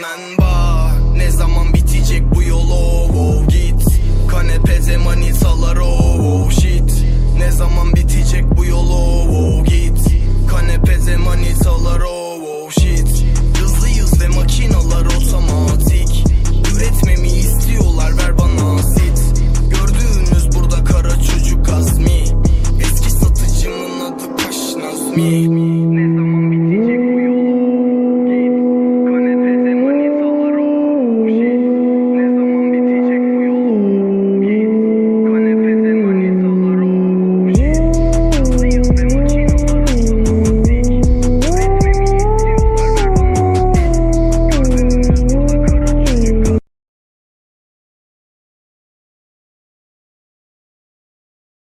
Batman bak Ne zaman bitecek bu yol? Oh, oh git. Kanepeze manitalar oh, oh shit. Ne zaman bitecek bu yol? Oh, oh git. Kanepeze manitalar oh, oh shit. Hızlıyız ve makinalar otomatik. Üretmemi istiyorlar ver bana asit. Gördüğünüz burada kara çocuk Azmi. Eski satıcımın adı Kaş Nazmi